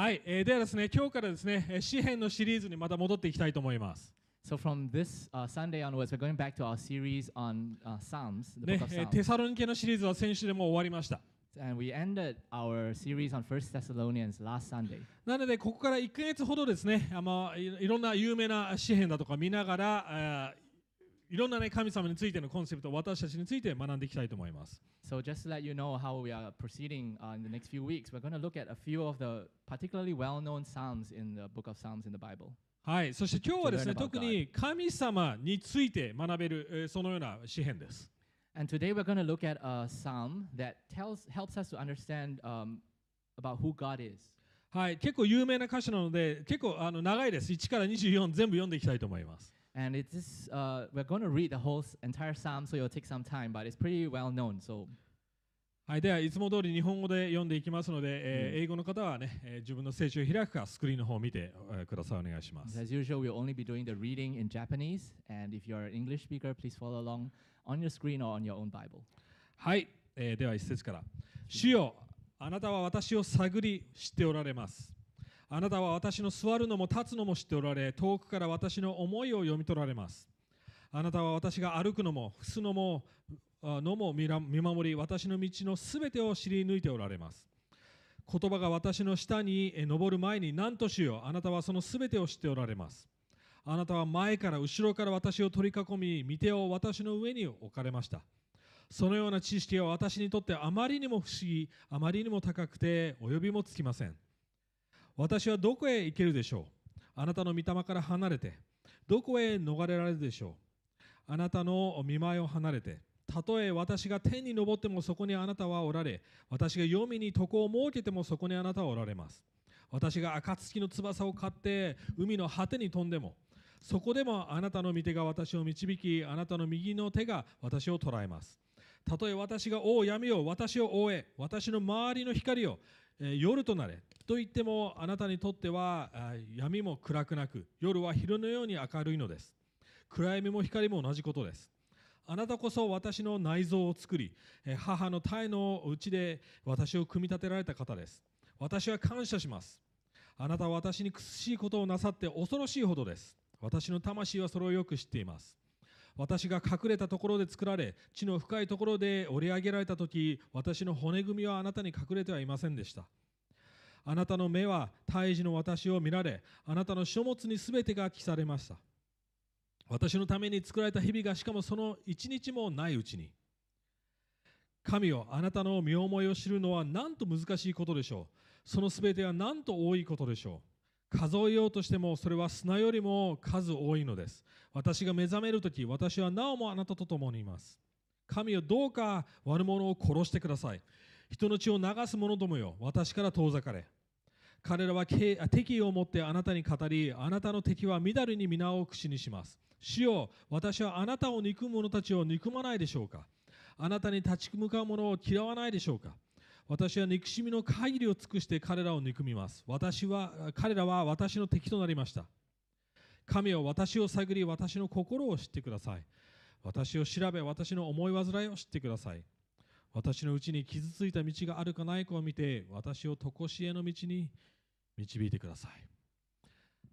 はい、えーではですね、今日からですね、えー詩篇のシリーズにまた戻っていきたいと思います。So from this uh, Sunday onwards, we're going back to our series on uh, Psalms, the ね book of えー Psalms. テサロニケのシリーズは先週でもう終わりました。And we ended our series on First Thessalonians last Sunday. なので、ここから1ヶ月ほどですね、あまあ、いいろんな有名な詩篇だとか見ながら、えーいろんな、ね、神様についてのコンセプト、私たちについて学んでいきたいと思います。So just to let you know how we are proceeding uh, in the next few weeks, we're going to look at a few of the particularly well-known psalms in the book of Psalms in the Bible. はい、そして今日はですね、特に神様について学べる、えーそのような詩篇です。And today we're going to look at a psalm that tells helps us to understand um, about who God is. はい、結構有名な歌詞なので、結構あの長いです。1から24全部読んでいきたいと思います。And it's this, uh, we're going to read the whole s- entire psalm, so it'll take some time, but it's pretty well known. So はい、ではいつも通り日本語で読んでいきますので、えー英語の方はね、えー自分の聖書を開くかスクリーンの方を見て、えーくださいお願いします。 as usual, we'll only be doing the reading in Japanese. And if you're an English speaker, please follow along on your screen or on your own Bible. はい、えーでは一節から。主よ、あなたは私を探り知っておられます。 あなたは私の座るのも立つのも知っておられ、遠くから私の思いを読み取られます。あなたは私が歩くのも、伏すのも、のも見守り、私の道のすべてを知り抜いておられます。言葉が私の下に登る前に何としよう、あなたはそのすべてを知っておられます。あなたは前から後ろから私を取り囲み、御手を私の上に置かれました。そのような知識は私にとってあまりにも不思議、あまりにも高くて及びもつきません。私はどこへ行けるでしょう？あなたの御霊から離れて、どこへ逃れられるでしょう？あなたの見舞いを離れて、たとえ私が天に昇ってもそこにあなたはおられ、私が黄泉に床を設けてもそこにあなたはおられます。私が暁の翼を買って海の果てに飛んでも、そこでもあなたの御手が私を導き、あなたの右の手が私を捉えます。たとえ私が、おお闇を私を覆え、私の周りの光を、えー夜となれ、と言ってもあなたにとっては闇も暗くなく、夜は昼のように明るいのです。暗闇も光も同じことです。あなたこそ私の内臓を作り、え母の体のうちで私を組み立てられた方です。私は感謝します。あなたは私に苦しいことをなさって恐ろしいほどです。私の魂はそれをよく知っています。私が隠れたところで作られ、地の深いところで折り上げられたとき、私の骨組みはあなたに隠れてはいませんでした。あなたの目は胎児の私を見られ、あなたの書物にすべてが記されました。私のために作られた日々がしかもその一日もないうちに。神よ、あなたの身思いを知るのはなんと難しいことでしょう。そのすべてはなんと多いことでしょう。数えようとしてもそれは砂よりも数多いのです。私が目覚めるとき、私はなおもあなたと共にいます。神よ、どうか悪者を殺してください。人の血を流す者どもよ、私から遠ざかれ。彼らは敵意を持ってあなたに語り、あなたの敵はみだりに皆を口にします。主よ、私はあなたを憎む者たちを憎まないでしょうか。あなたに立ち向かう者を嫌わないでしょうか。私は憎しみの限りを尽くして彼らを憎みます。私は彼らは私の敵となりました。神よ私を探り私の心を知ってください。私を調べ私の思い煩いを知ってください。私のうちに傷ついた道があるかないかを見て私を常しえの道に導いてください。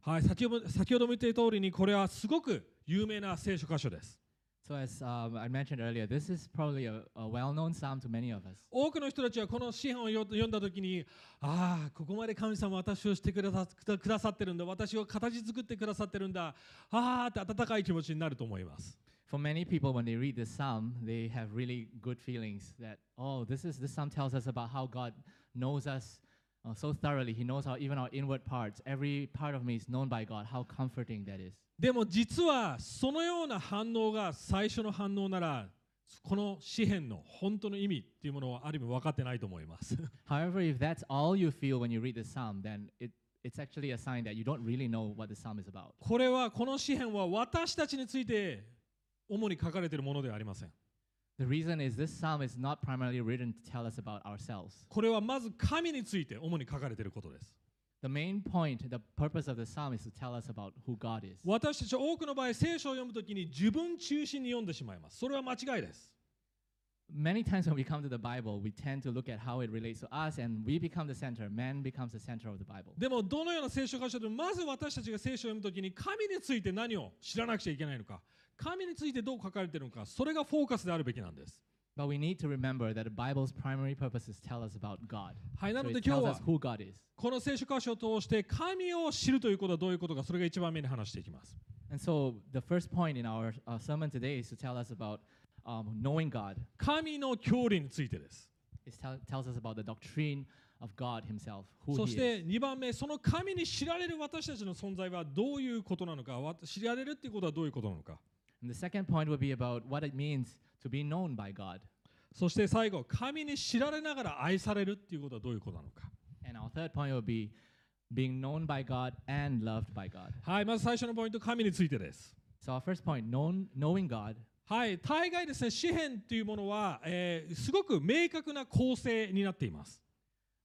はい、先ほど先ほども言った通りにこれはすごく有名な聖書箇所です。So as um, I mentioned earlier, this is probably a, a well-known psalm to many of us. 多くの人たちはこの詩篇を読読んだ時にああここまで神様は私をしてくださくだくださってるんだ私を形作ってくださってるんだああって温かい気持ちになると思います。For many people, when they read this psalm, they have really good feelings that, oh, this is this psalm tells us about how God knows us uh, so thoroughly. He knows our even our inward parts. Every part of me is known by God. How comforting that is. でも実はそのような反応が最初の反応ならこの詩篇の本当の意味っていうものはある意味分かってないと思います。 However, if that's all you feel when you read this psalm, then it, it's actually a sign that you don't really know what the psalm is about. これはこの詩篇は私たちについて 主に書かれているものではありません。The reason is this psalm is not primarily written to tell us about ourselves. これはまず神について主に書かれていることです。The main point, the purpose of the psalm is to tell us about who God is. 私たちは多くの場合聖書を読むときに自分中心に読んでしまいます。それは間違いです。many times when we come to the Bible, we tend to look at how it relates to us and we become the center. Man becomes the center of the Bible. でもどのような聖書箇所でもまず私たちが聖書を読むときに神について何を知らなくちゃいけないのか神についてどう書かれているのか、それがフォーカスであるべきなんです。はい、なので今日は、この聖書箇所を通して神を知るということはどういうことか、それが一番目に話していきます。そして二番目、その神に知られる私たちの存在はどういうことなのか、知られるということはどういうことなのか。And the second point would be about what it means to be known by God. そして最後神に知られながら愛されるっていうことはどういうことなのか And our third point would be being known by God and loved by God. はいまず最初のポイント神についてです So our first point, known, knowing God, はい大概ですね詩篇というものは、えーすごく明確な構成になっています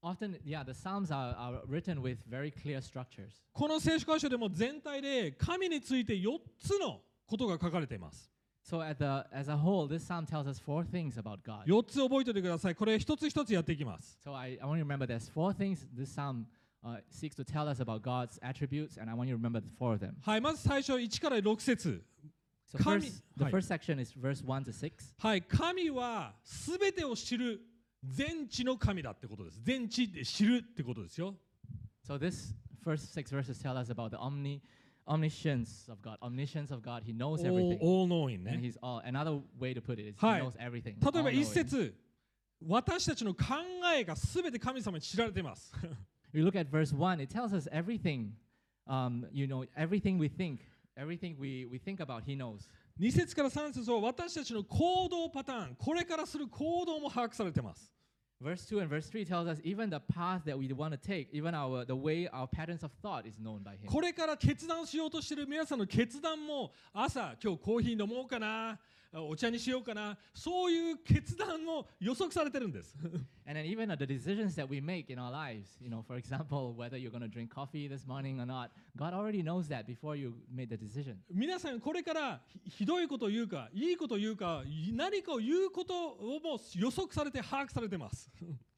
often, yeah, the Psalms are, are written with very clear structures. この聖書箇所でも全体で神について4つのことが書かれています So at the, as a whole, this psalm tells us four things about God. 4つ覚えておいてくださいこれ一つ一つやっていきます So I, I want you to remember there's four things this psalm uh, seeks to tell us about God's attributes, and I want you to remember the four of them. はいまず最初1から6節 So Kami- first, the はい first section is verse 1 to 6. はい神は全てを知る全知の神だってことです全知で知るってことですよ So this first six verses tell us about the omni, omniscience of God, omniscience of God. He knows everything. all knowing And ね he's all. Another way to put it is Hi. he knows everything. 例えば all 一 knowing. 節私たちの考えが全て神様に知られています We look at verse 1, it tells us everything, um, you know, everything we think, everything we, we think about, he knows. 2節から3節は私たちの行動パターンこれからする行動も把握されています Verse 2 and verse 3 tells us even the path that we want to take, even our the way our patterns of thought is known by him. これから決断しようとしている皆さんの決断も朝今日コーヒー飲もうかな お茶にしようかなそういう決断も予測されてるんです And then even uh, the decisions that we make in our lives, you know, for example, whether you're going to drink coffee this morning or not, God already knows that before you made the decision. 皆さんこれからひひどいことを言うかいいことを言うかい何かを言うことをも予測されて把握されてます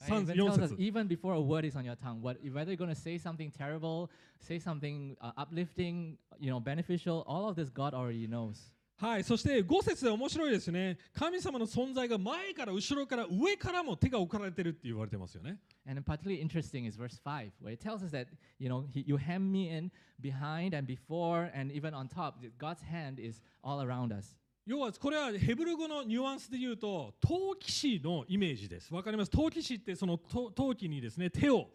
And 3 it even 4 tells us 節 even before a word is on your tongue, what, whether you're going to say something terrible, say something uh, uplifting, you know, beneficial, all of this God already knows. はいそして5節で面白いですね神様の存在が前から後ろから上からも手が置かれてるって言われてますよね And particularly interesting is verse 5, where it tells us that, you know, he, you hem me in behind and before and even on top. God's hand is all around us. 要はこれはヘブル語のニュアンスで言うと陶器師のイメージですわかります陶器師ってその陶陶器にですね手を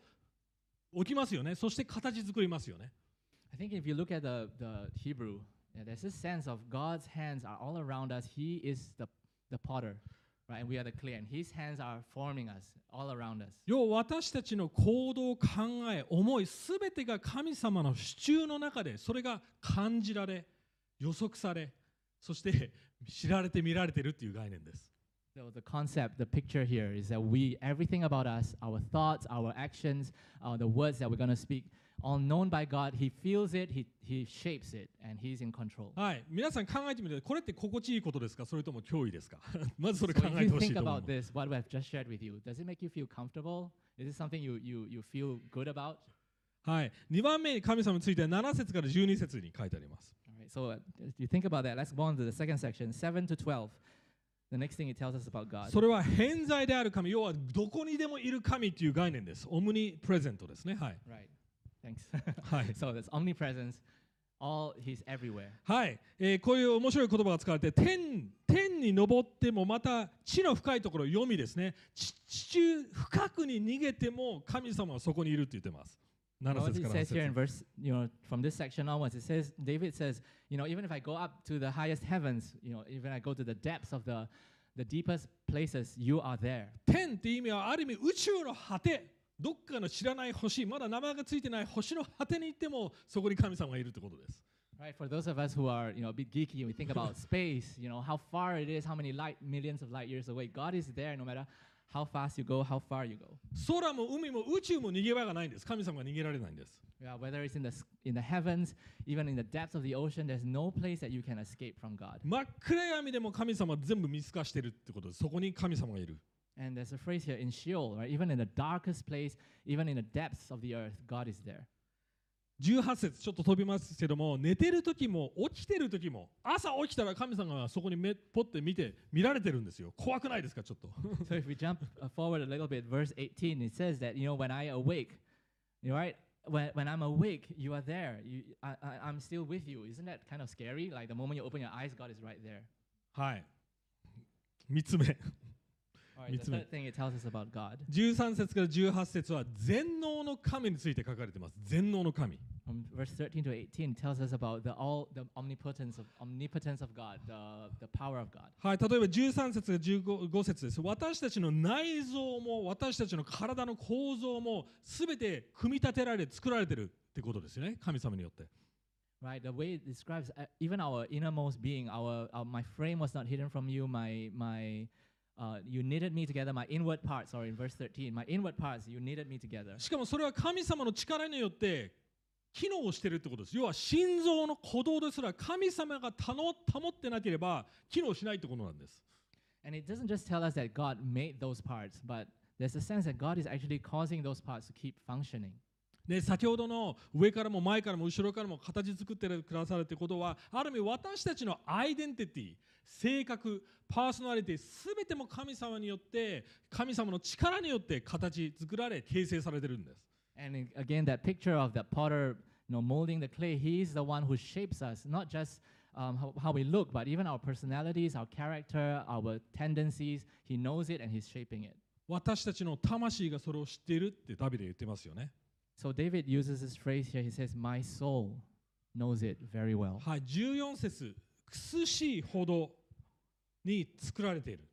置きますよねそして形作りますよね I think if you look at the, the Hebrew, yeah, there's this sense of God's hands are all around us. He is the, the potter, right? And we are the clay, and His hands are forming us all around us. 要は私たちの行動考え思いすべてが神様の支柱の中でそれが感じられ予測されそして知られて見られてるっていう概念です So the concept, the picture here is that we, everything about us, our thoughts, our actions, uh, the words that we're going to speak, all known by God. He feels it, he, he shapes it, and He's in control. はい皆さん考えてみてこれって心地いいことですかそれとも脅威ですかまずそれ So 考え you てほしい think と思う about this, what I've just shared with you, does it make you feel comfortable? Is it something you, you, you feel good about? はい2番目に神様については7節から12節に書いてあります right, so uh, you think about that, let's go on to the second section, 7 to 12. The next thing it tells us about God. それは偏在である神要はどこにでもいる神っていう概念ですオムニプレゼントですねはい right. Thanks. はい so there's omnipresence. All he's everywhere. はい、えーこういう面白い言葉が使われて天天に登ってもまた地の深いところ読みですね地地中深くに逃げても神様はそこにいるって言ってます7 What 節から8 says here in 節 verse, you know, from this section onwards, it says, David says, you know, even if I go up to the highest heavens, you know, even I go to the depths of the, the deepest places, you are there. 天って意味はある意味宇宙の果てどっかの知らない星まだ名前がついてない星の果てに行ってもそこに神様がいるってことです Right, for those of us who are, you know, a bit geeky, we think about space, you know, how far it is, how many light, millions of light years away. God is there no matter how fast you go, how far you go. 空も海も宇宙も逃げ場がないんです神様が逃げられないんです Yeah, whether it's in the in the heavens, even in the depths of the ocean, there's no place that you can escape from God. 真っ暗闇でも神様は全部見透かしてるってことですそこに神様がいる And there's a phrase here in Sheol, right? Even in the darkest place, even in the depths of the earth, God is there. 18節ちょっと飛びますけども寝てる時も起きてる時も朝起きたら神様がそこに目ポッて見て見られてるんですよ怖くないですかちょっと so if we jump uh, forward a little bit, verse 18, it says that, you know, when I awake, you right? When, when I'm awake, you are there. You, I, I, I'm still with you. Isn't that kind of scary? Like the moment you open your eyes, God is right there. はい3つ目 All right, the 三つ目。third thing it tells us about God. 13節から18節は全能の神について書かれてます全能の神 verse 13 to 18 tells us about the all the omnipotence of omnipotence of God, the, the power of God. はい、例えば13節が 15, 5節です。私たちの内臓も私たちの体の構造もすべて組み立てられ作られてるってことですよね、神様によって。Right, the way it describes uh, even our innermost being, our, our my frame was not hidden from you. My my, uh, you knitted me together. My inward parts, sorry, in verse 13, my inward parts, you knitted me together. しかもそれは神様の力によって機能してるってことです。要は心臓の鼓動ですら神様が保保ってなければ機能しないってことなんです。And it doesn't just tell us that God made those parts, but there's a sense that God is actually causing those parts to keep functioning. で先ほどの上からも前からも後ろからも形作ってくださるってことはある意味私たちのアイデンティティ性格パーソナリティすべても神様によって神様の力によって形作られ形成されてるんです And in- again, that picture of the potter, you know, molding the clay, he's the one who shapes us, not just um, how, how we look, but even our personalities, our character, our tendencies. He knows it and he's shaping it. 私たちの魂がそれを知っているってダビデ言ってますよね So David uses this phrase here. He says, My soul knows it very well. はい14節くすしいほどに作られている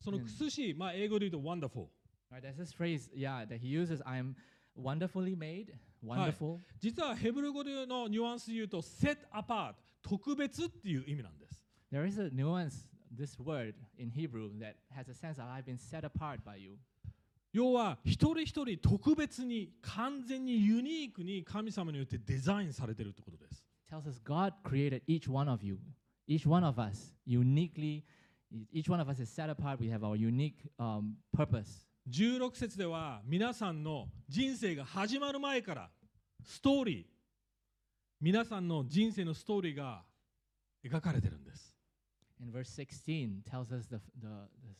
そのうんくすしい、まあ、英語で言うと wonderful Right, there's this phrase, yeah, that he uses I'm wonderfully made, wonderful. 実はヘブル語でのニュアンスで言うと set apart 特別っていう意味なんです There is a nuance, this word in Hebrew, that has a sense of I've been set apart by you. 要は一人一人特別に完全にユニークに神様によってデザインされてるってことです。tells us God created each one of you, each one of us uniquely. e- Each one of us is set apart. We have our unique um, purpose. 16節では皆さんの人生が始まる前からストーリー皆さんの人生のストーリーが描かれてるんです。And verse 16 tells us the, the, the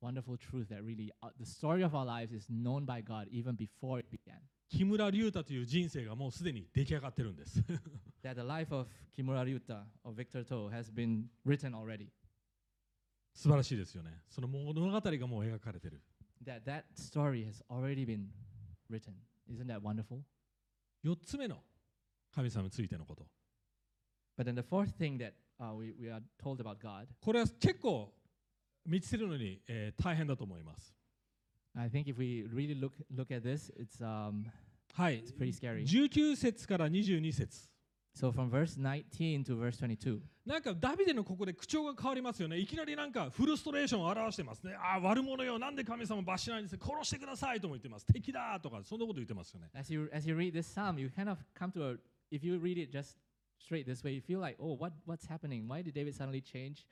wonderful truth that really uh, the story of our lives is known by God even before it began. 木村龍太という人生がもうすでに出来上がってるんです。 That the life of Kimura Ryuta or Victor To has been written already. 素晴らしいですよね。その物語がもう描かれてる。 That that story has already been written. Isn't that wonderful? 4つ目の神様についてのこと。 But then the fourth thing that uh, we, we are told about God, これは結構 見つけるのに、えー大変だと思います。I think if we really look look at this, it's um, はい it's。pretty scary. 19節から22節 So from verse 19 to verse 22, なんかダビデのここで口調が変わりますよねいきなりなんかフルストレーションを表してますねああ悪者よなんで神様罰しないんです殺してくださいとも言ってます敵だとかそんなこと言ってますよね as you as you read this psalm, you kind of come to a if you read it just straight this way, you feel like, oh, what what's happening? Why did David suddenly change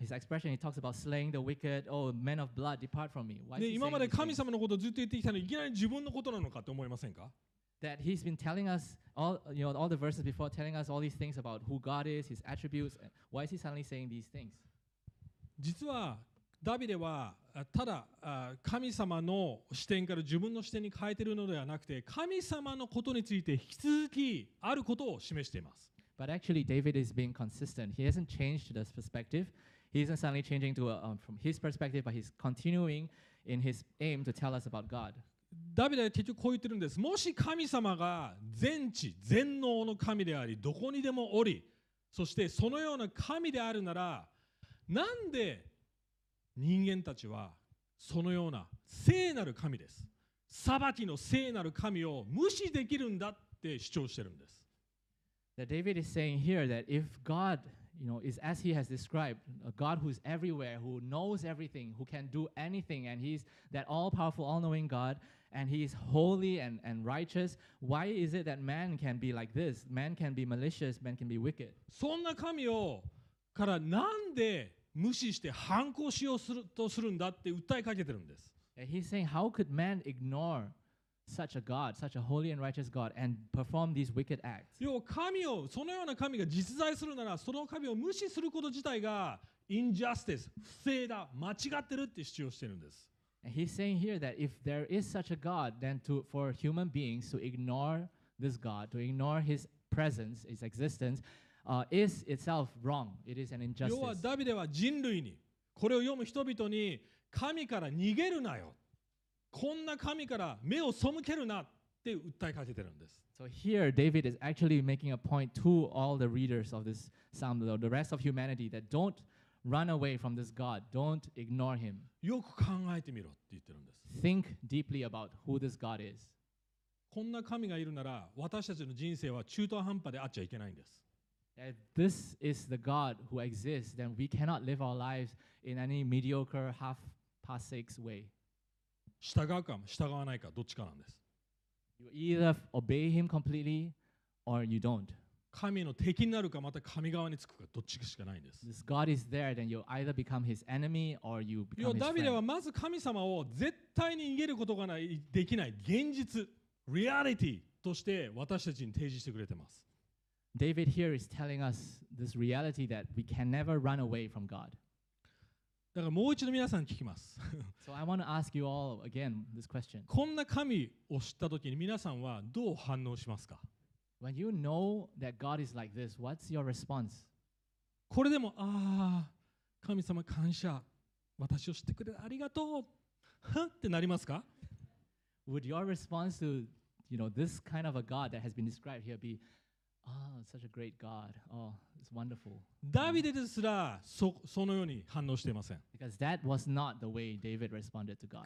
his expression? He talks about slaying the wicked. Oh, men of blood, depart from me. Why ね今まで神?様のことをずっと言ってきたのにいきなり自分のことなのかって思いませんか That he's been telling us all you know all the verses before, telling us all these things about who God is, His attributes. and Why is he suddenly saying these things? 実はダビデはあただあ神様の視点から自分の視点に変えているのではなくて神様のことについて引き続きあることを示しています But actually, David is being consistent. He hasn't changed this perspective. He isn't suddenly changing to a, um, from his perspective, but he's continuing in his aim to tell us about God. ダビデは結局こう言ってるんです。もし神様が全知全能の神であり、どこにでもおり、そしてそのような神であるなら、なんで人間たちはそのような聖なる神です。裁きの聖なる神を無視できるんだって主張してるんです。That David is saying here that if God, you know, is as he has described, a God who's everywhere, who knows everything, who can do anything, and he's that all powerful, all knowing God, and he is holy and, and righteous. Why is it that man can be like this? Man can be malicious, man can be wicked. そんな神をからなんで無視して反抗しようするとするんだって訴えかけてるんです。 And he's saying, How could man ignore such a God, such a holy and righteous God, and perform these wicked acts? 要は神をそのような神が実在するならその神を無視すること自体がインジャスティス不正だ間違ってるって主張してるんです And he's saying here that if there is such a God, then to, for human beings to ignore this God, to ignore his presence, his existence, uh, is itself wrong. It is an 要は injustice. ダビデは人類にこれを読む人々に神から逃げるなよ こんな神から目を背けるなって訴えかけてるんです So here, David is actually making a point to all the readers of this psalm, the, rest of humanity, that don't run away from this God. Don't ignore him. よく考えてみろって言ってるんです Think deeply about who this God is. こんな神がいるなら私たちの人生は中途半端であっちゃいけないんです If this is the God who exists, then we cannot live our lives in any mediocre, half past six way. 従うか従わないかどっちかなんです You either obey him completely or you don't. 神の敵になるかまた神側につくかどっちかしかないんです This God is there, then you either become his enemy or you become his ダビデは friend. まず神様を絶対に逃げることがないできない現実リアリティとして私たちに提示してくれてます David here is telling us this reality that we can never run away from God. だからもう一度皆さんに聞きます So I want to ask you all again this question. こんな神を知った時に皆さんはどう反応しますか When you know that God is like this, what's your response? これでもああ神様感謝私を知ってくれてありがとうってなりますか Would your response to you know this kind of a God that has been described here be, ダビデですらそ,そのように反応していません。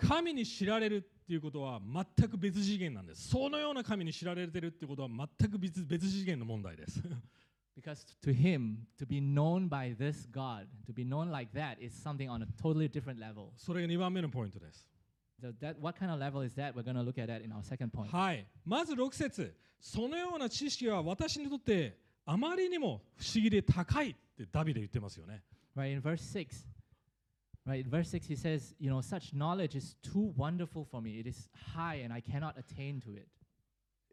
神に知られるっていうことは全く別次元なんです。そのような神に知られてるっていうことは全く別,別次元の問題です。それが2番目のポイントです。So that what kind of level is that? We're going to look at that in our second point. はいまず6節そのような知識は私にとってあまりにも不思議で高いってダビデ言ってますよね Right in verse 6. Right, in verse 6 he says, you know, such knowledge is too wonderful for me. It is high and I cannot attain to it.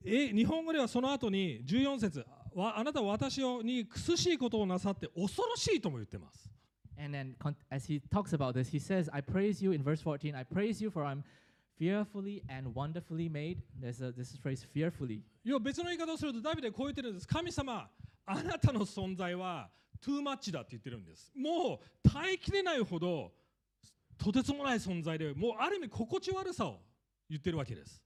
え日本語ではその後に14節わあなたは私に苦しいことをなさって恐ろしいとも言ってます And then con- as he talks about this, he says, I praise you in verse 14. I praise you for I'm fearfully and wonderfully made. There's a, this phrase, fearfully. 要は別の言い方をするとダビデはこう言ってるんです神様あなたの存在はトゥーマッチだって言ってるんですもう耐えきれないほどとてつもない存在でもうある意味心地悪さを言ってるわけです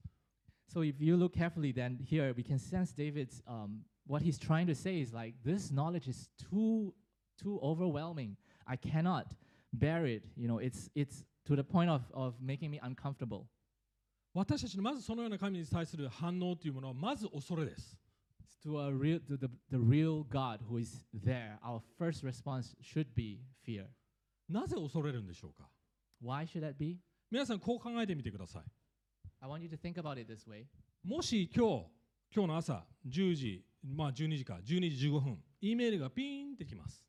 So if you look carefully, then here we can sense David's um, what he's trying to say is like this knowledge is too too overwhelming. I cannot bear it. You know, it's it's to the point of, of making me uncomfortable. 私たちのまずそのような神に対する反応というものはまず恐れです To a real to the, the real God who is there, our first response should be fear. なぜ恐れるんでしょうか Why should that be? 皆さんこう考えてみてください I want you to think about it this way. もし今日今日の朝10時まあ12時か12時15分 E メールがピーンってきます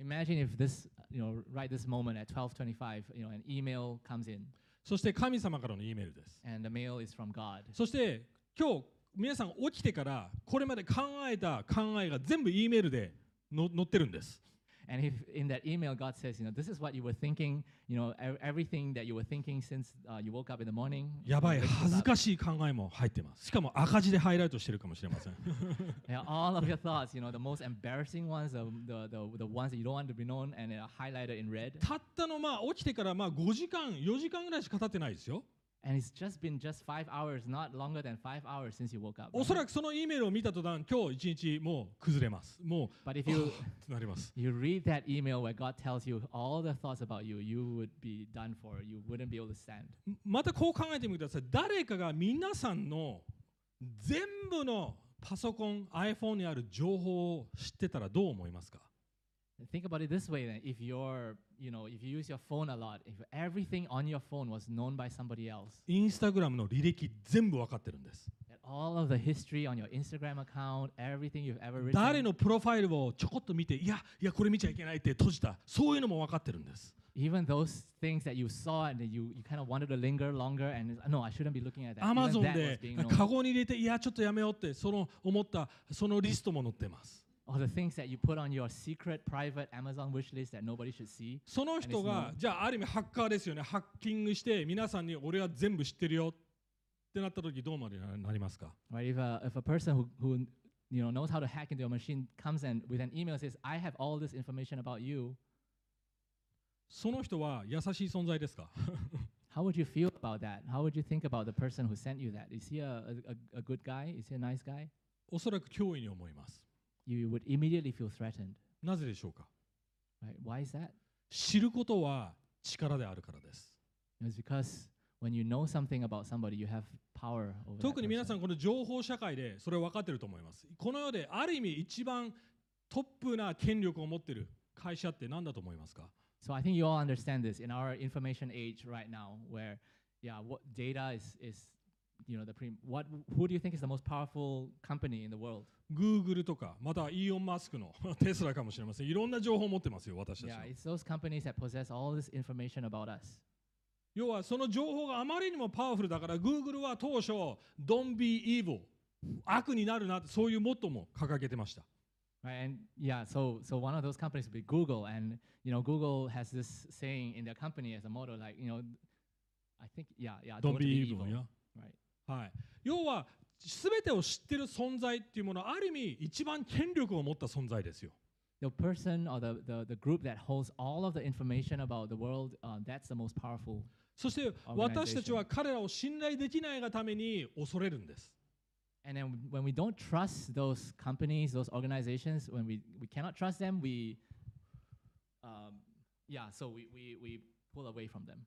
Imagine if this, you know, right this moment at 12:25, you know, an email comes in そして神様からの E メールです and the mail is from God. そして今日皆さん起きてからこれまで考えた考えが全部 E メールでの載ってるんです And if in that email God says, you know, this is what you were thinking, you know, ev- everything that you were thinking since uh, you woke up in the morning. やばい you wake 恥 this ず up, かしい考えも入ってますしかも赤字でハイライトしてるかもしれません yeah, all of your thoughts, you know, the most embarrassing ones, the, the, the, the ones that you don't want to be known, and they are highlighted in red. たったのまあ起きてからまあ5時間4時間ぐらいしか経ってないですよ And it's just been just five hours, not longer than five hours since you woke up. お?そらくその E メールを見た途端今日一日もう崩れますもう But if you ってなります you read that email where God tells you all the thoughts about you, you would be done for. You wouldn't be able to stand. またこう考えてみてください誰かが皆さんの全部のパソコン iPhone にある情報を知ってたらどう思いますか Think about it this way then. If you're, you know, if you use your phone a lot, if everything on your phone was known by somebody else, インスタグラムの履歴全部わかってるんです that all of the history on your Instagram account, everything you've ever 誰 written, のプロファイルをちょこっと見ていやいやこれ見ちゃいけないって閉じたそういうのも分かってるんです even those things that you saw and that you, you kind of wanted to linger longer and no, I shouldn't be looking at that. アマ Even ゾン that was で being カ known. ゴに入れていやちょっとやめようってその思ったそのリストも載ってます Or the things that you put on your secret, private Amazon wish list that nobody should see. その人がじゃあある意味ハッカーですよねハッキングして皆さんに俺は全部知ってるよってなった時どうまでななりますか Right? If a, if a person who, who you know knows how to hack into your machine comes and with an email says, "I have all this information about you," その人は優しい存在ですか how would you feel about that? How would you think about the person who sent you that? Is he a, a, a good guy? Is he a nice guy? おそらく脅威に思います You would immediately feel threatened. なぜでしょうか Right? Why is that? 知ることは力であるからです It's because when you know something about somebody, you have power over that 特に皆さ person. んこの情報社会でそれを分かってると思いますこの世である意味一番トップな権力を持ってる会社って何だと思いますか So I think you all understand this in our information age right now, where yeah, what data is is you know the pre- what who do you think is the most powerful company in the world? Google とかまたはイーオン・マスクのテスラかもしれませんいろんな情報を持ってますよ私たち Yeah, の it's those companies that possess all this information about us. 要はその情報があまりにもパワフルだから Google は当初 Don't be evil 悪になるなそういうモットーも掲げてました Right, and yeah, so so one of those companies would be Google, and you know Google has this saying in their company as a motto, like you know, I think yeah, yeah, Don't be evil, yeah. はい、要は全てを知ってる存在っていうものはある意味一番権力を持った存在ですよ The person or the, the, the group that holds all of the information about the world, uh, that's the most powerful そして私たちは彼らを信頼できないがために恐れるんです And then when we don't trust those companies, those organizations, when we, we cannot trust them, we, um, yeah, so we, we, we pull away from them.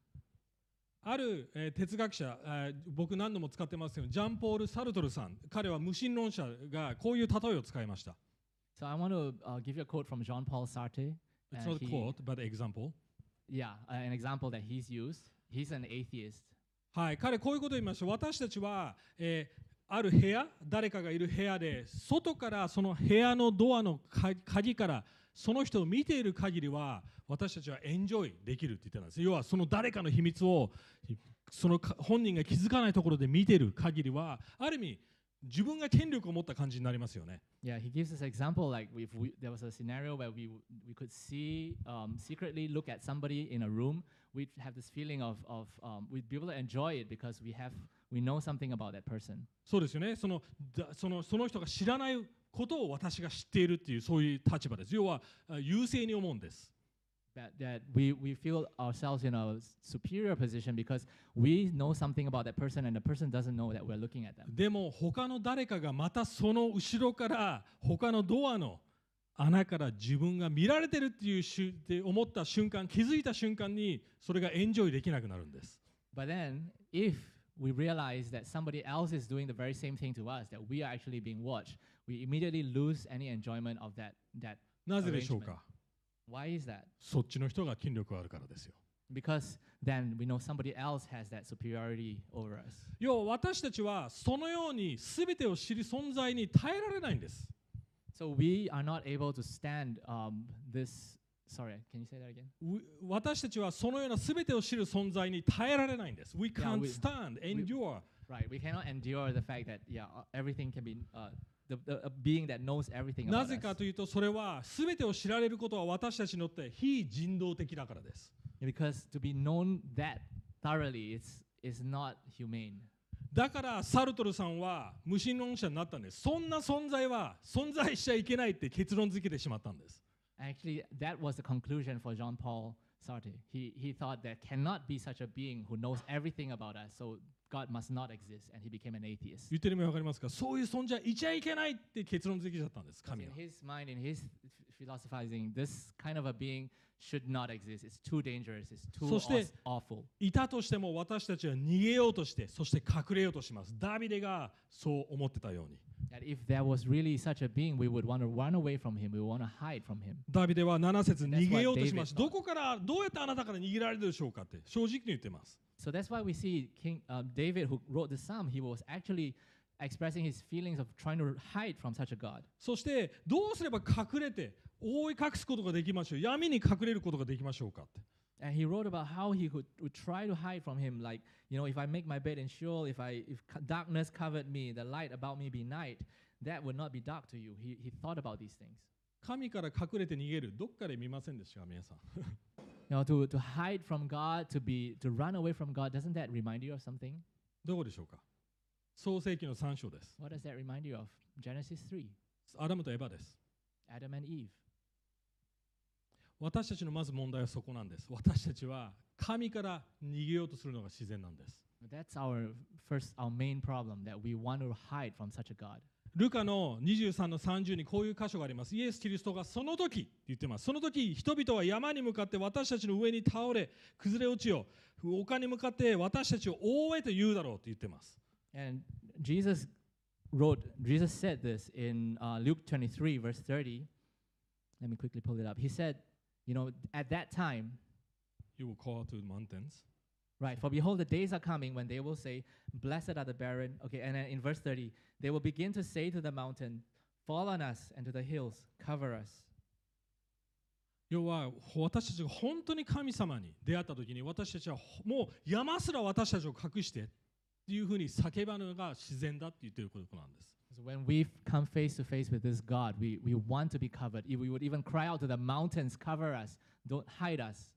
ある、えー哲学者、えー僕何度も使ってますけどジャンポール・サルトルさん彼は無神論者がこういう例えを使いました So I want to uh, give you a quote from Jean Paul Sartre. It's not a quote but example Yeah, uh, an example that he's used. He's an atheist. はい彼こういうことを言いました私たちは、えーある部屋誰かがいる部屋で外からその部屋のドアのか鍵からその人を見ている限りは私たちはエンジョイできるって言ってたんです要はその誰かの秘密をそのか本人が気づかないところで見ている限りはある意味自分が権力を持った感じになりますよね Yeah, he gives this example like if we, there was a scenario where we, we could see, um, secretly look at somebody in a room, we'd have this feeling of, of um, we'd be able to enjoy it because we have, we know something about that person. そうですよねそのだそのその人が知らないことを私が知っているっていうそういう立場です要はあ優勢に思うんです That, that we, we feel ourselves in a superior position because we know something about that person and the person doesn't know that we're looking at them. でも他の誰かがまたその後ろから他のドアの穴から自分が見られてるっていうしゅって思った瞬間気づいた瞬間にそれがエンジョイできなくなるんです But then, if we realize that somebody else is doing the very same thing to us, that we are actually being watched, we immediately lose any enjoyment of that. that なぜでしょうか Why is that? そっちの人が権力があるからですよ Because then we know somebody else has that superiority over us. 要は私たちはそのように全てを知る存在に耐えられないんです So we are not able to stand um, this. Sorry, can you say that again? う私たちはそのような全てを知る存在に耐えられないんです We can't we- stand, endure Right, we cannot endure the fact that yeah, uh, everything can be uh, the, the a being that knows everything な about ぜか us. というとそれは全てを知られることは私たちにとって非人道的だからです Because to be known that thoroughly is is not humane. だからサルトルさんは無神論者になったんですそんな存在は存在しちゃいけないって結論付けてしまったんです Actually, that was the conclusion for Jean Paul Sartre. He, he thought there cannot be such a being who knows everything about us, so God must not exist, and he became an atheist. 言ってる意味わかりますかそういう存在いちゃいけないって結論付けちゃったんです神 in は his mind, in his philosophizing, this kind of a being should not exist. It's too dangerous. It's too そして aus- awful. いたとしても私たちは逃げようとしてそして隠れようとしますダビデがそう思ってたように That if there was really such a being, we would want to run away from him. We would want to hide from him. ダビデは7節逃げようとしました what David どこからどうやってあなたから逃げられるでしょうかって正直に言ってます So that's why we see King uh, David, who wrote the psalm, he was actually expressing his feelings of trying to hide from such a God. そしてどうすれば隠れて覆い隠すことができましょう闇に隠れることができましょうかって And he wrote about how he could, would try to hide from him, like, you know, if I make my bed in Sheol, if, I, if co- darkness covered me, the light about me be night, that would not be dark to you. He, he thought about these things. 神から隠れて逃げるどっかで見ませんでしたか皆さん You know, to, to hide from God, to be to run away from God, doesn't that remind you of something? どこでしょうか創世記の3章です What does that remind you of? Genesis 3, アダムとエバです Adam and Eve. 私たちのまず問題はそこなんです。私たちは神から逃げようとするのが自然なんです。ルカの23の30にこういう箇所があります。イエス・キリストがその時言ってます。その時、人々は山に向かって私たちの上に倒れ、崩れ落ちよ。う。他に向かって私たちを覆えと言うだろうと言ってます。Jesus wrote, Jesus said this in、Luke 23, verse 30. Let me quickly pull it up. He said, you know, at that time, You will call to the mountains. right, for behold, the days are coming when they will say, Blessed are the barren. Okay, and then in verse 30, they will begin to say to the mountain, Fall on us, and to the hills, cover us. 要は私たちが本当に神様に出会った時に私たちはもう山すら私たちを隠してっていうふうに叫ばぬのが自然だって言ってることなんです。 So when we come face to face with this God, we, we want to be covered. We would even cry out to the mountains, cover us, don't hide us.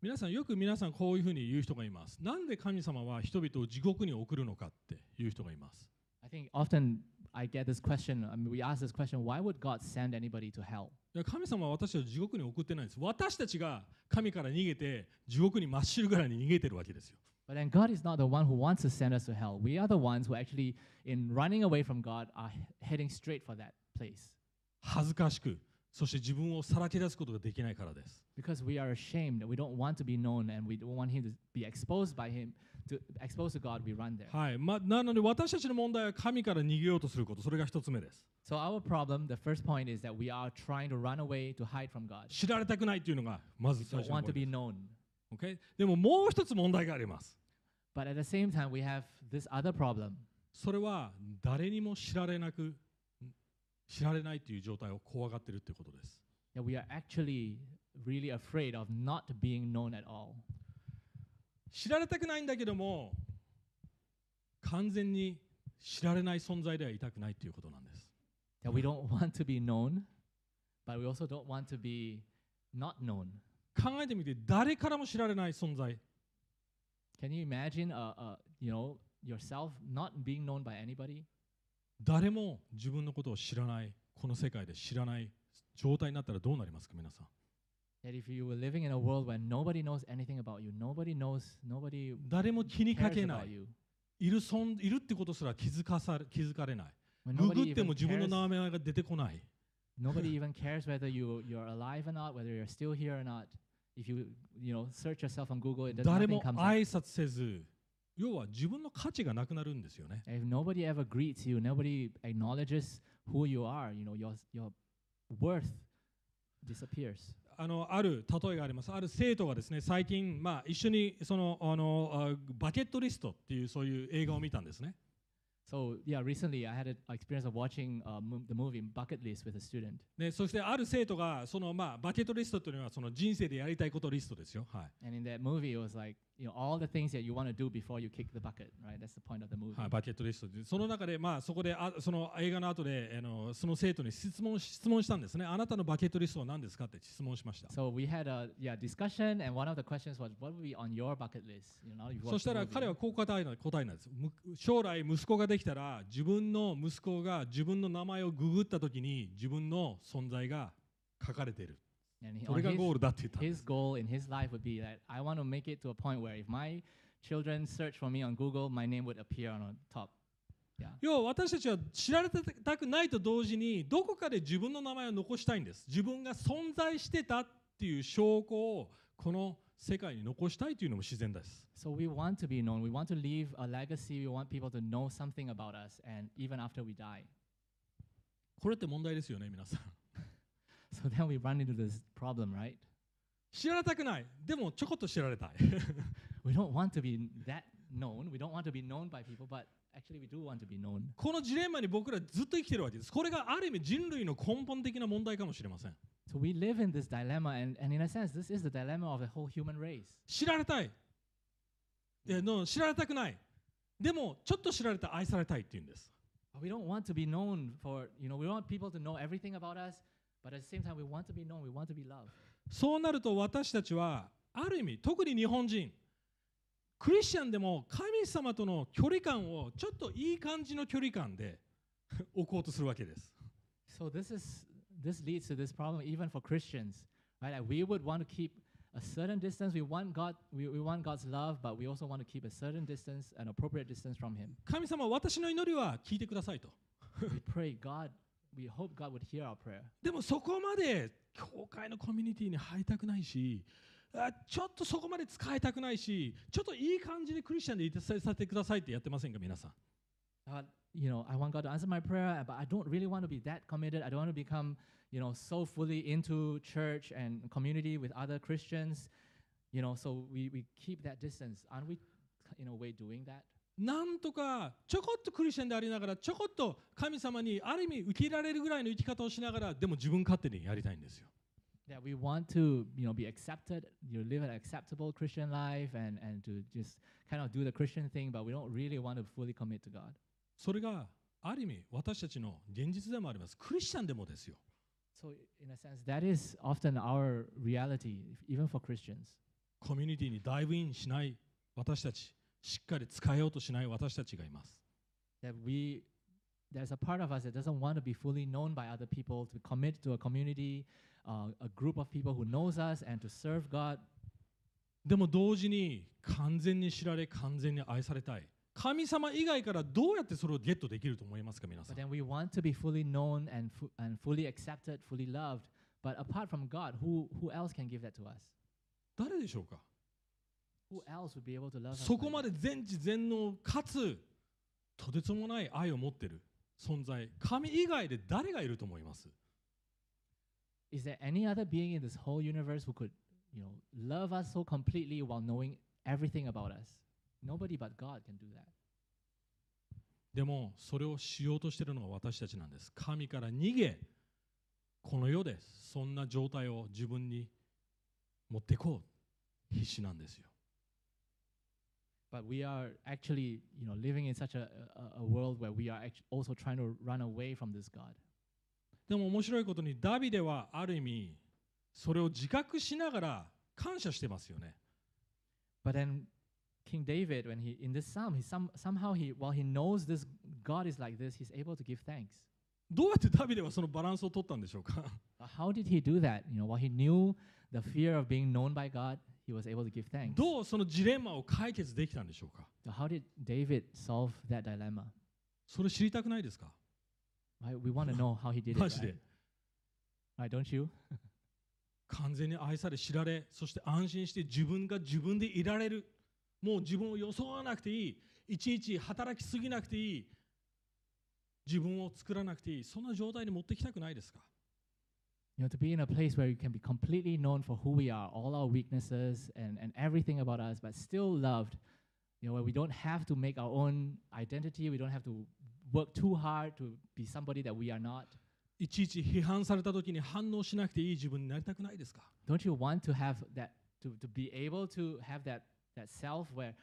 皆さんよく皆さんこういうふうに言う人がいます。なんで神様は人々を地獄に送るのかっていう人がいます。I think often I get this question. I mean, we ask this question: Why would God send anybody to hell? 神様は私たちを地獄に送ってないんです。私たちが神から逃げて地獄に真っ白からに逃げてるわけですよ。But then God is not the one who wants to send us to hell. We are the ones who actually, in running away from God, are he- heading straight for that place 恥ずかしく、そして自分をさらけ出すことができないからです。 because we are ashamed. We don't want to be known, and we don't want Him to be exposed by Him. To exposed to God, we run there. はい。ま、なので私たちの問題は神から逃げようとすること、それが一つ目です。 So our problem, the first point, is that we are trying to run away to hide from God. 知られたくないっていうのがまず We 最 don't 初の want ポ to イン be ト known. Okay? でももう一つ問題があります。But at the same time, we have this other problem. それは誰にも知られなく、知られないっていう状態を怖がってるってことです。That we are actually really afraid of not being known at all. 知られたくないんだけども完全に知られない存在ではいたくないということなんです That we don't want to be known, but we also don't want to be not known. 考えてみて誰からも知られない存在 Can you imagine, uh, uh, you know, yourself not being known by anybody? 誰も自分のことを知らないこの世界で知らない状態になったらどうなりますか皆さん That if you were living in a world where nobody knows anything about you, nobody knows, nobody 誰も気にか cares けな about い you. いる存いるってことすら気づかされ気づかれない When ググ nobody っても even 自分の cares, 名前が出てこない nobody even cares whether you you're alive or not, whether you're still here or not. If you you know search yourself on Google, it 誰 nothing も comes up. 挨拶せず要は自分の価値がなくなるんですよね If nobody ever greets you, nobody acknowledges who you are, you know, your your worth disappears. あのある例えがあります。ある生徒がですね、最近、まあ、一緒にそのあのあバケットリストっていうそういう映画を見たんですね。So yeah, recently I had an experience of watching uh, the movie Bucket List with a student. でそしてある生徒がその、まあ、バケットリストというのはその人生でやりたいことリストですよ。はい。And in that movie, it was like, you know, all the things that you want to do before you kick the bucket, right? That's the point of the movie. はい、バケットリストでその中で、まあ、そこであその映画の後であのその生徒に質問質問したんですね。あなたのバケットリストは何ですかって質問しました。So we had a yeah discussion, and one of the questions was, what would be on your bucket list? You know, そしたら.彼はこう答えな答えなんですむ将来息子ができたら自分の息子が自分の名前をググった時に自分の存在が書かれているそれが his, ゴールだって言ったんで his す goal in his life would be that I want to make it to a point where if my children search for me on Google, my name would appear on the top. Yeah. 要は私たちは知られたくないと同時にどこかで自分の名前を残したいんです自分が存在してたっていう証拠をこの世界に残したいというのも自然です So we want to be known. We want to leave a legacy. We want people to know something about us, and even after we die. これって問題ですよね皆さん So then we run into this problem, right? 知られたくないでもちょこっと知られたい We don't want to be that known. We don't want to be known by people, but actually we do want to be known. このジレンマに僕らずっと生きてるわけですこれがある意味人類の根本的な問題かもしれません So we live in this dilemma, and, and in a sense, this is the dilemma of the whole human race. 知られたいいやの知られたくないでもちょっと知られた愛されたいっていうんです we don't want to be known for, you know, we want people to know everything about us, but at the same time, we want to be known. We want to be loved. そうなると私たちはある意味特に日本人クリスチャンでも神様との距離感をちょっといい感じの距離感で置こうとするわけです。So this is this leads to this problem even for Christians, right? Like we would want to keep a certain distance. We want God, we, we want God's love, but we also want to keep a certain distance, an appropriate distance from Him. 神様私の祈りは聞いてくださいと。we pray, God, we hope God would hear our prayer. でもそこまで教会のコミュニティに入りたくないしあちょっとそこまで使いたくないしちょっといい感じでクリスチャンでいてさせてくださいってやってませんか皆さん。 God, you know, I want God to answer my prayer, but I don't really want to be that committed. I don't want to become, you know, so fully into church and community with other Christians. You know, so we, we keep that distance. Aren't we, in a way, doing that? なんとかちょこっとクリスチャンでありながらちょこっと神様にある意味受け入れられるぐらいの生き方をしながらでも自分勝手にやりたいんですよ。That we want to, you know, be accepted, you live an acceptable Christian life and, and to just kind of do the Christian thing, but we don't really want to fully commit to God. それがある意味私たちの現実でもあります。クリスチャンでもですよ。So, in a sense, that is often our reality, even for Christians. コミュニティにダイブインしない私たち、しっかり使えようとしない私たちがいます。that we there's a part of us that doesn't want to be fully known by other people to commit to a community uh, a group of people who knows us and to serve god でも同時に完全に知られ、完全に愛されたい。神様以外からどうやってそれをゲットできると思いますか皆さ but ん then we want to be fully known and, and fully accepted fully loved but apart from god who, who else can give that to us 誰でしょうかそこま?で全知全能かつとてつもない愛を持ってる存在神以外で誰がいると思います is there any other being in this whole universe who could you know love us so completely while knowing everything about us nobody but god can do that でもそれをしようとしているのが私たちなんです神から逃げこの世でそんな状態を自分に持っていこう必死なんですよ But we are actually, you know, living in such a, a, a world where we are act- also trying to run away from this God. でも面白いことにダビデはある意味それを自覚しながら感謝してますよね But then King David, when he in this psalm, he some, somehow he while he knows this God is like this, he's able to give thanks. どうやってダビデはそのバランスを取ったんでしょうか But how did he do that? You know, while he knew the fear of being known by God, He was able to give thanks. どうそのジレンマを解決できたんでしょうか？So how did David solve that dilemma? それ知りたくないですか？Right? We want to know how he did マ it. ジ?で right? Don't you? 完全に愛され知られそして安心して自分が自分でいられるもう自分を装わなくていいいちいち働きすぎなくていい自分を作らなくていいそんな状態に持ってきたくないですか？You know, to be in a place where you can be completely known for who we are, all our weaknesses and, and everything about us, but still loved. You know, where we don't have to make our own identity, we don't have to work too hard to be somebody that we are not. いちいち批判された時に反応しなくていい自分になりたくないですか Don't you want to have that, to, to be able to have that, that self where,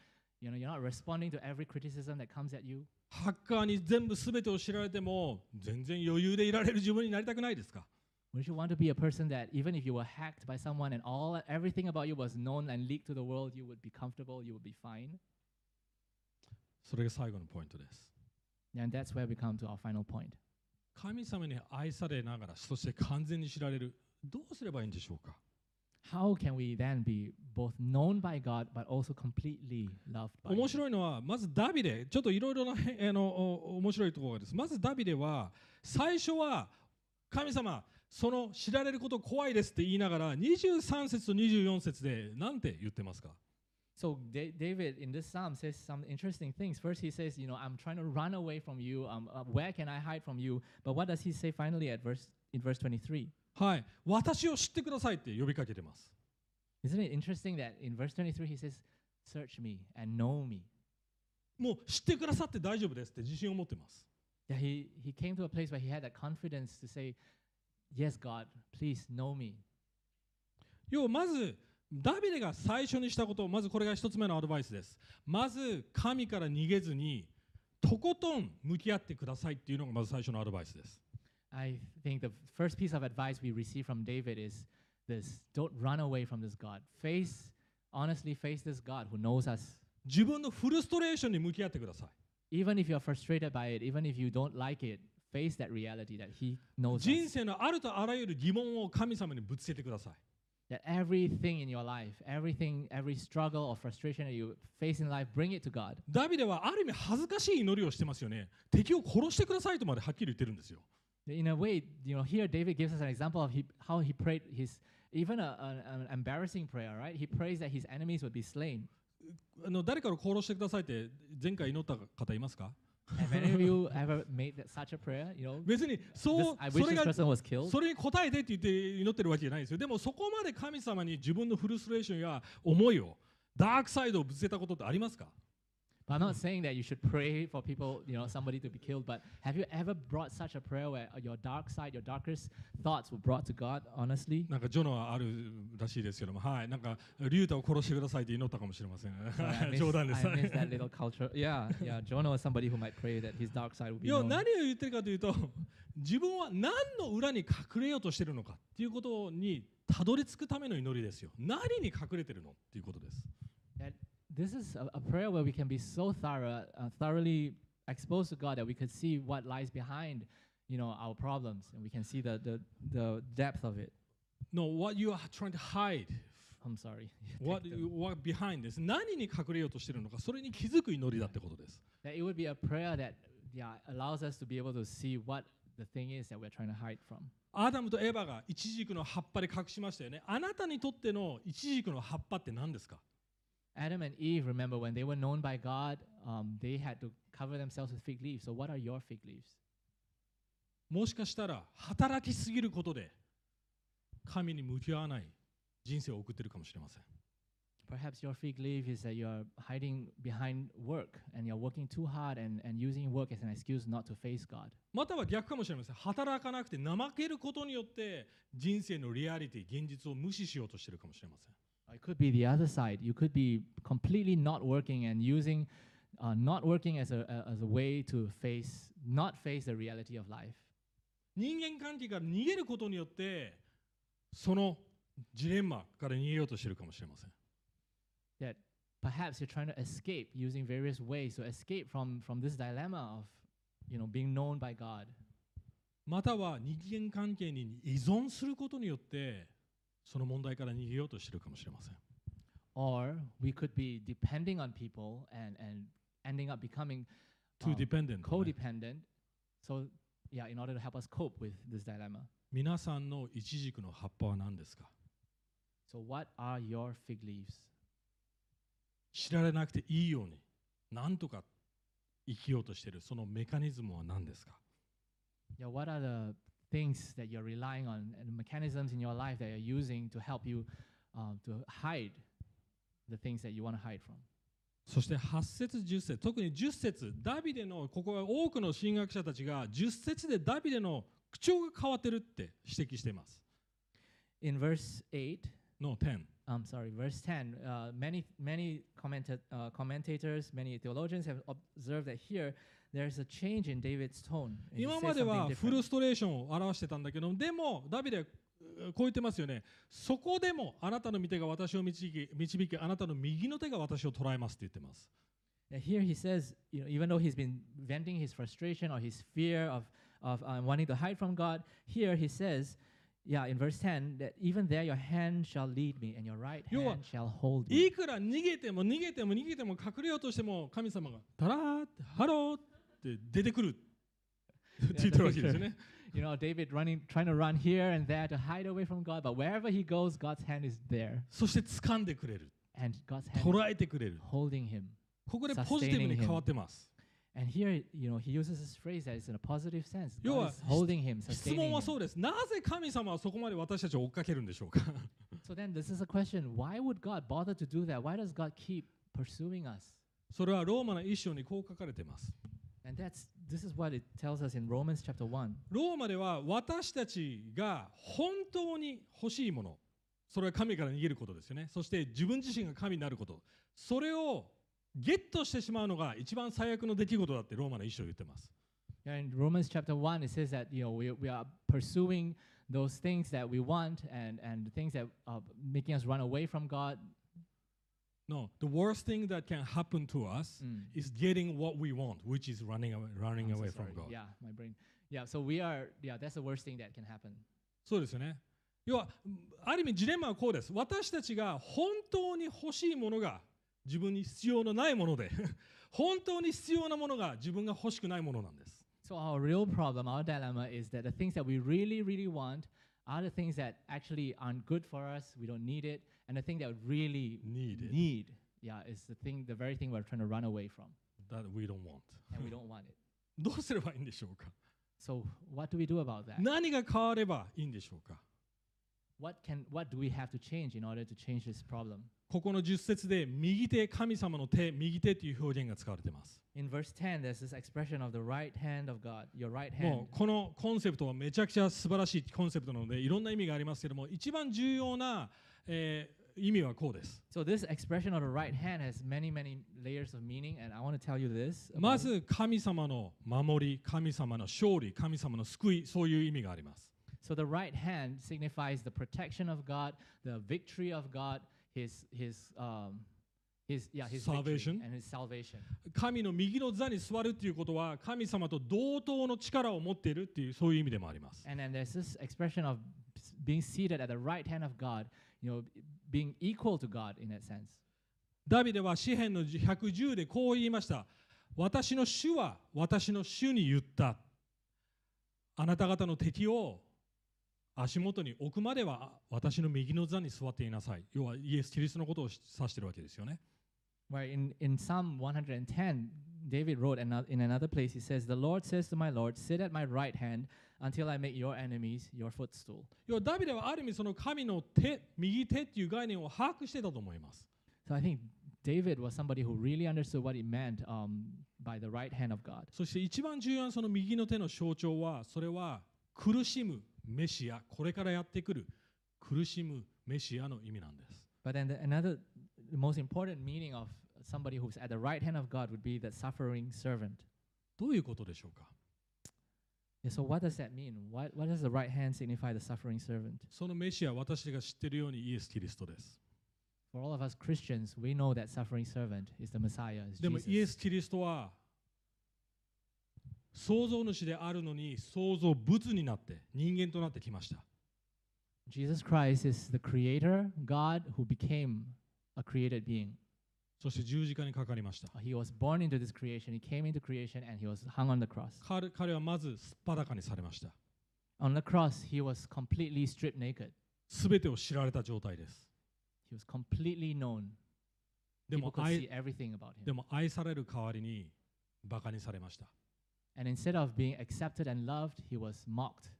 you know, you're not responding to every criticism that comes at you? ハッカーに全部全てを知られても全然余裕でいられる自分になりたくないですか Wouldn't you want to be a person that even if you were hacked by someone and all everything about you was known and leaked to the world, you would be comfortable, you would be fine? それが最後のポイントです And that's where we come to our final point. 神様に愛されながらそして完全に知られるどうすればいいんでしょうか How can we then be both known by God but also completely loved by 面 Him? 白いのはまずダビデちょっといろいろなへあのお面白いところがですまずダビデは最初は神様 その知られること怖いですって言いながら23節と24節で何て言ってますか So Da- David in this psalm says some interesting things. First, he says, "You know, I'm trying to run away from you. Um, uh, where can I hide from you?" But what does he say finally at verse in verse 23? はい私を知ってくださいって呼びかけてます Isn't it interesting that in verse 23 he says, "Search me and know me." もう知ってくださって大丈夫ですって自信を持ってます Yeah, he he came to a place where he had that confidence to say, "Yes, God, please know me." 要はまずダビデが最初にしたことまずこれが一つ目のアドバイスですまず神から逃げずにとことん向き合ってくださいっていうのがまず最初のアドバイスです I think the first piece of advice we receive from David is this: Don't run away from this God. Face honestly face this God who knows us. 自分のフルストレーションに向き合ってください Even if you're frustrated by it, even if you don't like it, face that reality that He knows 人 us. 生のあるとあらゆる疑問を神様にぶつけてください That everything in your life, everything, every struggle or frustration that you face in life, bring it to God. ダビデはある意味恥ずかしい祈りをしてますよね敵を殺してくださいとまではっきり言ってるんですよ In a way, you know, here David gives us an example of he, how he prayed his even a, an, an embarrassing prayer, right? He prays that his enemies would be slain. あの誰かを殺してくださいって前回祈った方いますか Have any of you ever made that, such a prayer? You know, 別に this, そう I そ wish れ this が person was killed. それに答えてって言って祈ってるわけじゃないですよでもそこまで神様に自分のフルストレーションや思いをダークサイドをぶつけたことってありますか？But I'm not saying that you should pray for people, you know, somebody to be killed. But have you ever brought such a prayer where your dark side, your darkest thoughts were brought to God? Honestly, なんかジョノはあるらしいですけどもはいなんかリュウタを殺してくださいって祈ったかもしれません So I miss, 冗談です I miss that little culture. Yeah, yeah. Jonah was somebody who might pray that his dark side would be 要は known. 何を言ってるかというと自分は何の裏に隠れようとしてるのかっていうことにたどり着くための祈りですよ何に隠れてるのっていうことです this is a, a prayer where we can be so thorough, uh, thoroughly exposed to God that we could see what lies behind, you know, our problems, and we can see the the, the depth of it. No what you are trying to hide I'm sorry. what, Take the- what behind です何に隠れようとしてるのかそれに気づく祈りだってことです that it would be a prayer that yeah allows us to be able to see what the thing is that we're trying to hide from. アダムとエバがイチジクの葉っぱで隠しましたよねあなたにとってのイチジクの葉っぱって何ですか Adam and Eve, remember when they were known by God, um, they had to cover themselves with fig leaves. So what are your fig leaves? もしかしたら働きすぎることで神に向き合わない人生を送ってるかもしれません Perhaps your fig leaf is that you're hiding behind work and you're working too hard and, and using work as an excuse not to face God. または逆かもしれません働かなくて怠けることによって人生のリアリティ現実を無視しようとしてるかもしれません It could be the other side. You could be completely not working and using uh, not working as a, a, as a way to face, not face the reality of life. 人間関係から逃げることによってそのジレンマから逃げようとしてるかもしれません that perhaps you're trying to escape using various ways to escape from from this dilemma of you know being known by God または人間関係に依存することによって その問題から逃げようとしてるかもしれません or we could be depending on people and and ending up becoming too um, dependent ね、codependent so yeah in order to help us cope with this dilemma 皆さんのイチジクの葉っぱは何ですか so what are your fig leaves 知られなくていいようになんとか生きようとしているそのメカニズムは何ですか yeah what are the things that you're relying on and mechanisms in your life that you're using to help you um, to hide the things that you want to hide from そして8節10節特に10節ダビデのここは多くの神学者たちが10節でダビデの口調が変わってるって指摘しています in verse 8の10 I'm sorry, verse 10. Uh, many many commenta- uh, commentators, many theologians have observed that here there's a change in David's tone. 今まではフル different. ストレーションを表してたんだけどでもダビデこう言ってますよねそこでもあなたの御手が私を導き導きあなたの右の手が私を捉えますって言ってます here he says, you know, even though he's been venting his frustration or his fear of, of um, wanting to hide from God, here he says, yeah, in verse 10, that even there your hand shall lead me and your right 要は hand shall hold me. いくら逃げても逃げても逃げても隠れようとしても神様がタラーハローって出てくるって言ってるわけですよね。You know, David running, trying to run here and there to hide away from God, but wherever he goes, God's hand is there, そして掴んでくれる。and God's hand is 捉えてくれる。holding him. ここでポジティブに変わってます。And here, you know, he uses this phrase that is in a positive sense. 要 God は is holding him, 質 sustaining 問は him. そうです。なぜ神様はそこまで私たちを追っかけるんでしょうか So then, this is a question: Why would God bother to do that? Why does God keep pursuing us? それはローマの一章にこう書かれています。And that's this is what it tells us in Romans chapter one. ローマでは私たちが本当に欲しいもの、それは神から逃げることですよね。そして自分自身が神になること、それをゲットしてしまうのが一番最悪の出来事だってローマの一章言ってます。 Yeah, in Romans chapter one, it says that you know we, we are pursuing those things that we want and and things that are making us run away from God. No, the worst thing that can happen to us Mm. is getting what we want, which is running away, running I'm so away from sorry. God. Yeah, my brain. Yeah, so we are. Yeah, that's the worst thing that can happen. そうですよね。要は、ある意味ジレンマはこうです。私たちが本当に欲しいものが 自分に必要のないもので、本当に必要なものが自分が欲しくないものなんです。So our real problem, our dilemma, is that the things that we really, really want are the things that actually aren't good for us. We don't need it, and the thing that we really Need it. need, yeah, is the thing, the very thing we're trying to run away from, That we don't want. and we don't want it. どうすればいいんでしょうか So what do we do about that? 何が変わればいいんでしょうか What can, what do we have to change in order to change this problem? ここの10節で右手、神様の手、右手という表現が使われています。このコンセプトはめちゃくちゃ素晴らしいコンセプトなのでいろんな意味がありますけれども、一番重要な、えー、意味はこうです。まず神様の守り、神様の勝利、神様の救い、そういう意味があります。His His um, His yeah His Salvation. and His salvation. 神の右の座に座るっていうことは神様と同等の力を持っているっていうそういう意味でもあります。And then there's this expression of being seated at the right hand of God, you know, being equal to God in that sense. ダビデは詩篇の110でこう言いました。私の主は私の主に言った。あなた方の敵を足元に置くまでは私の右の座に座っていなさい。要はイエス・キリストのことを指しているわけですよね。Where in, in Psalm 110, David wrote in another place, he says, The Lord says to my Lord, Sit at my right hand until I make your enemies your footstool. 要はダビデはある意味その神の手、右手っていう概念を把握してたと思います。So I think David was somebody who really understood what it meant um, by the right hand of God. そして一番重要なその右の手の象徴は、それは苦しむメシア、これからやってくる苦しむメシアの意味なんです。But then the, another, the most important meaning of somebody who's at the right hand of God would be the suffering servant. どういうことでしょうか Yeah, so what does that mean? What, what does the right hand signify, the suffering servant? そのメシア、私が知っているようにイエス・キリストです。For all of us Christians, we know that suffering servant is the Messiah, is でも Jesus. イエス・キリストは創造主であるのに創造物になって人間となってきました。Jesus Christ is the creator, God who became a created being. そして十字架にかかりました。He was born into this creation, he came into creation, and he was hung on the cross. 彼彼はまずすっぱだかにされました。On the cross, he was completely stripped naked. すべてを知られた状態です。He was completely known. でも愛.でも愛される代わりにバカにされました。And instead of being accepted and loved, he was mocked.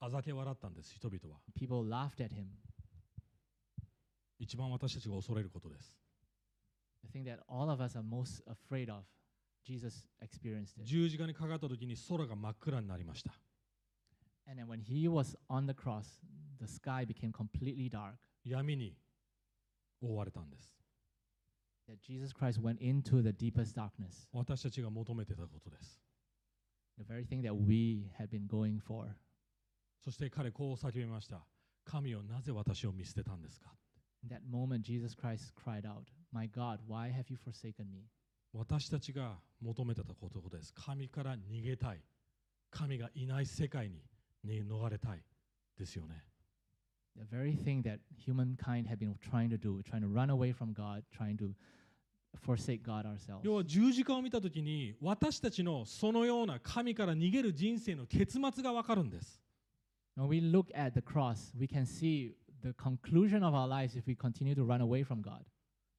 あざけ笑ったんです、人々は。 People laughed at him. 一番私たちが恐れることです。 The thing that all of us are most afraid of, Jesus experienced it. 十字架にかかった時に空が真っ暗になりました。 And then when he was on the cross, the sky became completely dark. 闇に覆われたんです。 That Jesus Christ went into the deepest darkness, 私たちが求めてたことです。 the very thing that we had been going for. そして彼こう叫びました。神よなぜ私を見捨てたんですか In that moment, Jesus Christ cried out, My God, why have you forsaken me? 私たちが求めてたことです。神から逃げたい。神がいない世界にに逃れたい。ですよね。 The very thing that humankind had been trying to do, trying to run away from God, trying to forsake God ourselves. 要は十字架を見た時に私たちのそのような神から逃げる人生の結末がわかるんです When we look at the cross, we can see the conclusion of our lives if we continue to run away from God.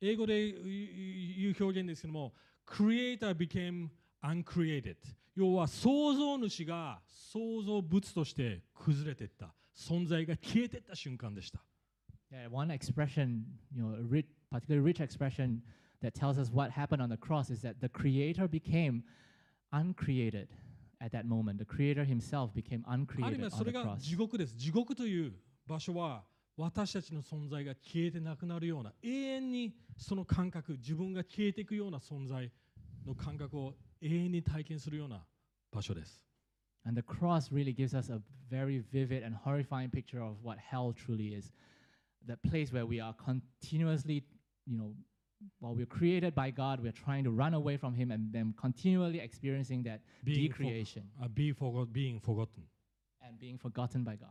英語で言う表現ですけども Creator became uncreated 要は創造主が創造物として崩れていった存在が消えていった瞬間でした Yeah, one expression, you know, a rich, particularly rich expression that tells us what happened on the cross is that the Creator became uncreated at that moment. The Creator Himself became ある意 uncreated 味 on それ the が cross. 地獄です地獄という場所は私たちの存在が消えてなくなるような永遠にその感覚自分が消えていくような存在の感覚を永遠に体験するような場所です And the cross really gives us a very vivid and horrifying picture of what hell truly is. That place where we are continuously, you know, while we're created by God, we're trying to run away from Him and then continually experiencing that being, for, decreation あ be forgot, being forgotten and being forgotten by God.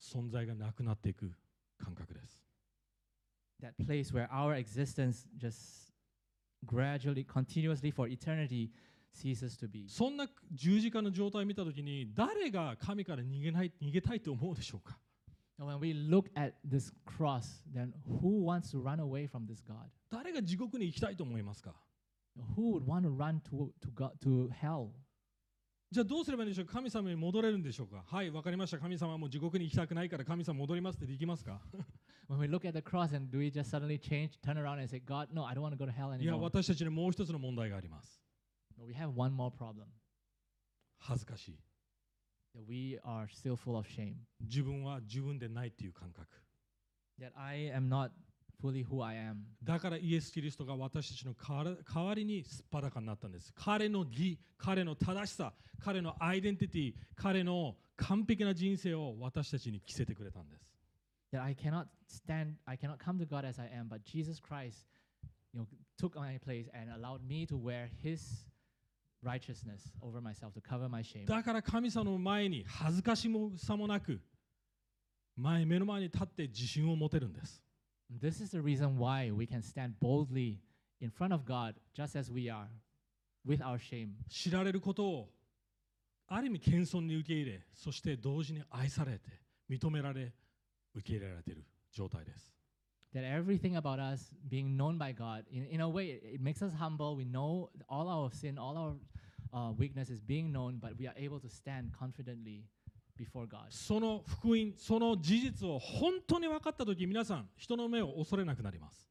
存在がなくなっていく感覚です That place where our existence just gradually, continuously for eternity ceases to be. そんな十字架の状態を見たときに誰が神から逃げない逃げたいと思うでしょうか And when we look at this cross, then who wants to run away from this God? 誰が地獄に行きたいと思いますか Who would want to run to, to, God, to hell? じゃあどうすればいいんでしょうか神様に戻れるんでしょうかはい、わかりました。神様はもう地獄に行きたくないから神様戻りますってできますか When we look at the cross, and do we just suddenly change, turn around and say, God, no, I don't want to go to hell いや、anymore? 私たちにもう一つの問題があります。But we have one more problem 恥ずかしい。That we are still full of shame. 自分は自分でないっていう感覚。That I am not fully who I am. だからイエス・キリストが私たちの代わら代わりにすっぱだかになったんです。彼の義、彼の正しさ、彼のアイデンティティ、彼の完璧な人生を私たちに着せてくれたんです。That I cannot stand, I cannot come to God as I am, but Jesus Christ, you know, took my place and allowed me to wear His righteousness over myself to cover my shame. だから神様の前に恥ずかしさもなく、前目の前に立って自信を持てるんです。This is the reason why we can stand boldly in front of God just as we are, with our shame. 知られることをある意味謙遜に受け入れそして同時に愛されて認められ受け入れられている状態です That everything about us being known by God, in, in a way, it, it makes us humble. We know all our sin, all our uh, weakness is being known, but we are able to stand confidently before God. その福音その事実を本当に分かった時皆さん人の目を恐れなくなります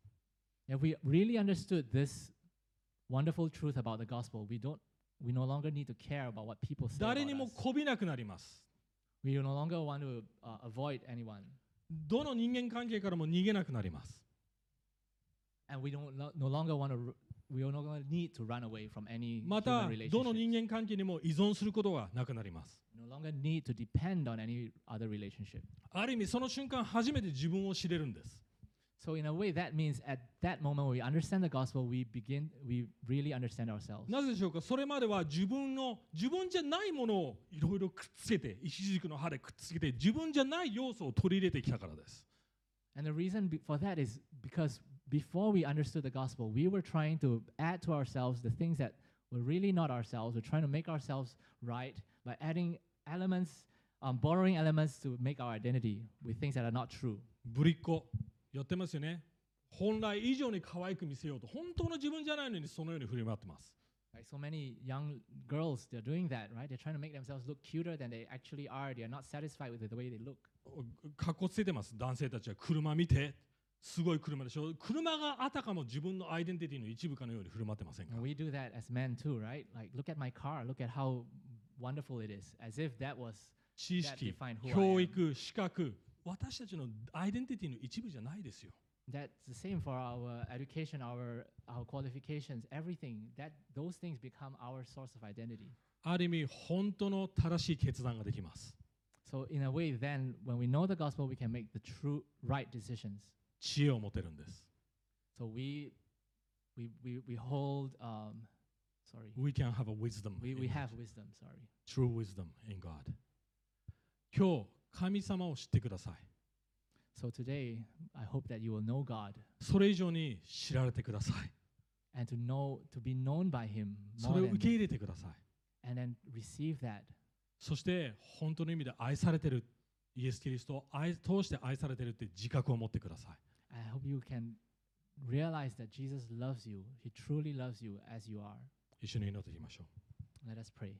If we really understood this wonderful truth about the gospel, we don't we no longer need to care about what people say 誰 about にも us. こびなくなります We no longer want to uh, avoid anyone. どの人間関係からも逃げなくなります。また、どの人間関係にも依存することがなくなります。ある意味、その瞬間、初めて自分を知れるんです。So in a way, that means at that moment when we understand the gospel, we begin we really understand ourselves. なぜでしょうかそれまでは自分の自分じゃないものをいろいろくっつけて石軸の刃でくっつけて自分じゃない要素を取り入れてきたからです And the reason be- for that is because before we understood the gospel, we were trying to add to ourselves the things that were really not ourselves. We're trying to make ourselves right by adding elements, um, borrowing elements to make our identity with things that are not true. ぶりっ子 やってますよね本来以上に可愛く見せようと本当の自分じゃないのにそのように振り回ってます Like so many young girls, they're doing that, right? They're trying to make themselves look cuter than they actually are. They're not satisfied with the way they look. かっこつけてます男性たちは車見てすごい車でしょ車があたかも自分のアイデンティティの一部かのように振る舞ってませんか we do that as men too, right? Like, look at my car. Look at how wonderful it is, as if that was 知識 define who I 教 am. 育資格私たちのアイデンティティの一部じゃないですよ That's the same for our education, our our qualifications, everything. That those things become our source of identity. ある意味本当の正しい決断ができます So in a way, then when we know the gospel, we can make the true right decisions. 知恵を持てるんです So we we we, we hold um sorry. We can have a wisdom We, in we God. have wisdom, sorry. true wisdom in God 今日 神様を知ってください So today, I hope that you will know God それ以上に知られてください and to know to be known by him そ more れを than 受け入れてください and then receive that そして本当の意味で愛されてるイエス・キリストを愛通して愛されてるって自覚を持ってください I hope you can realize that Jesus loves you he truly loves you as you are 一緒に祈っていきましょう let us pray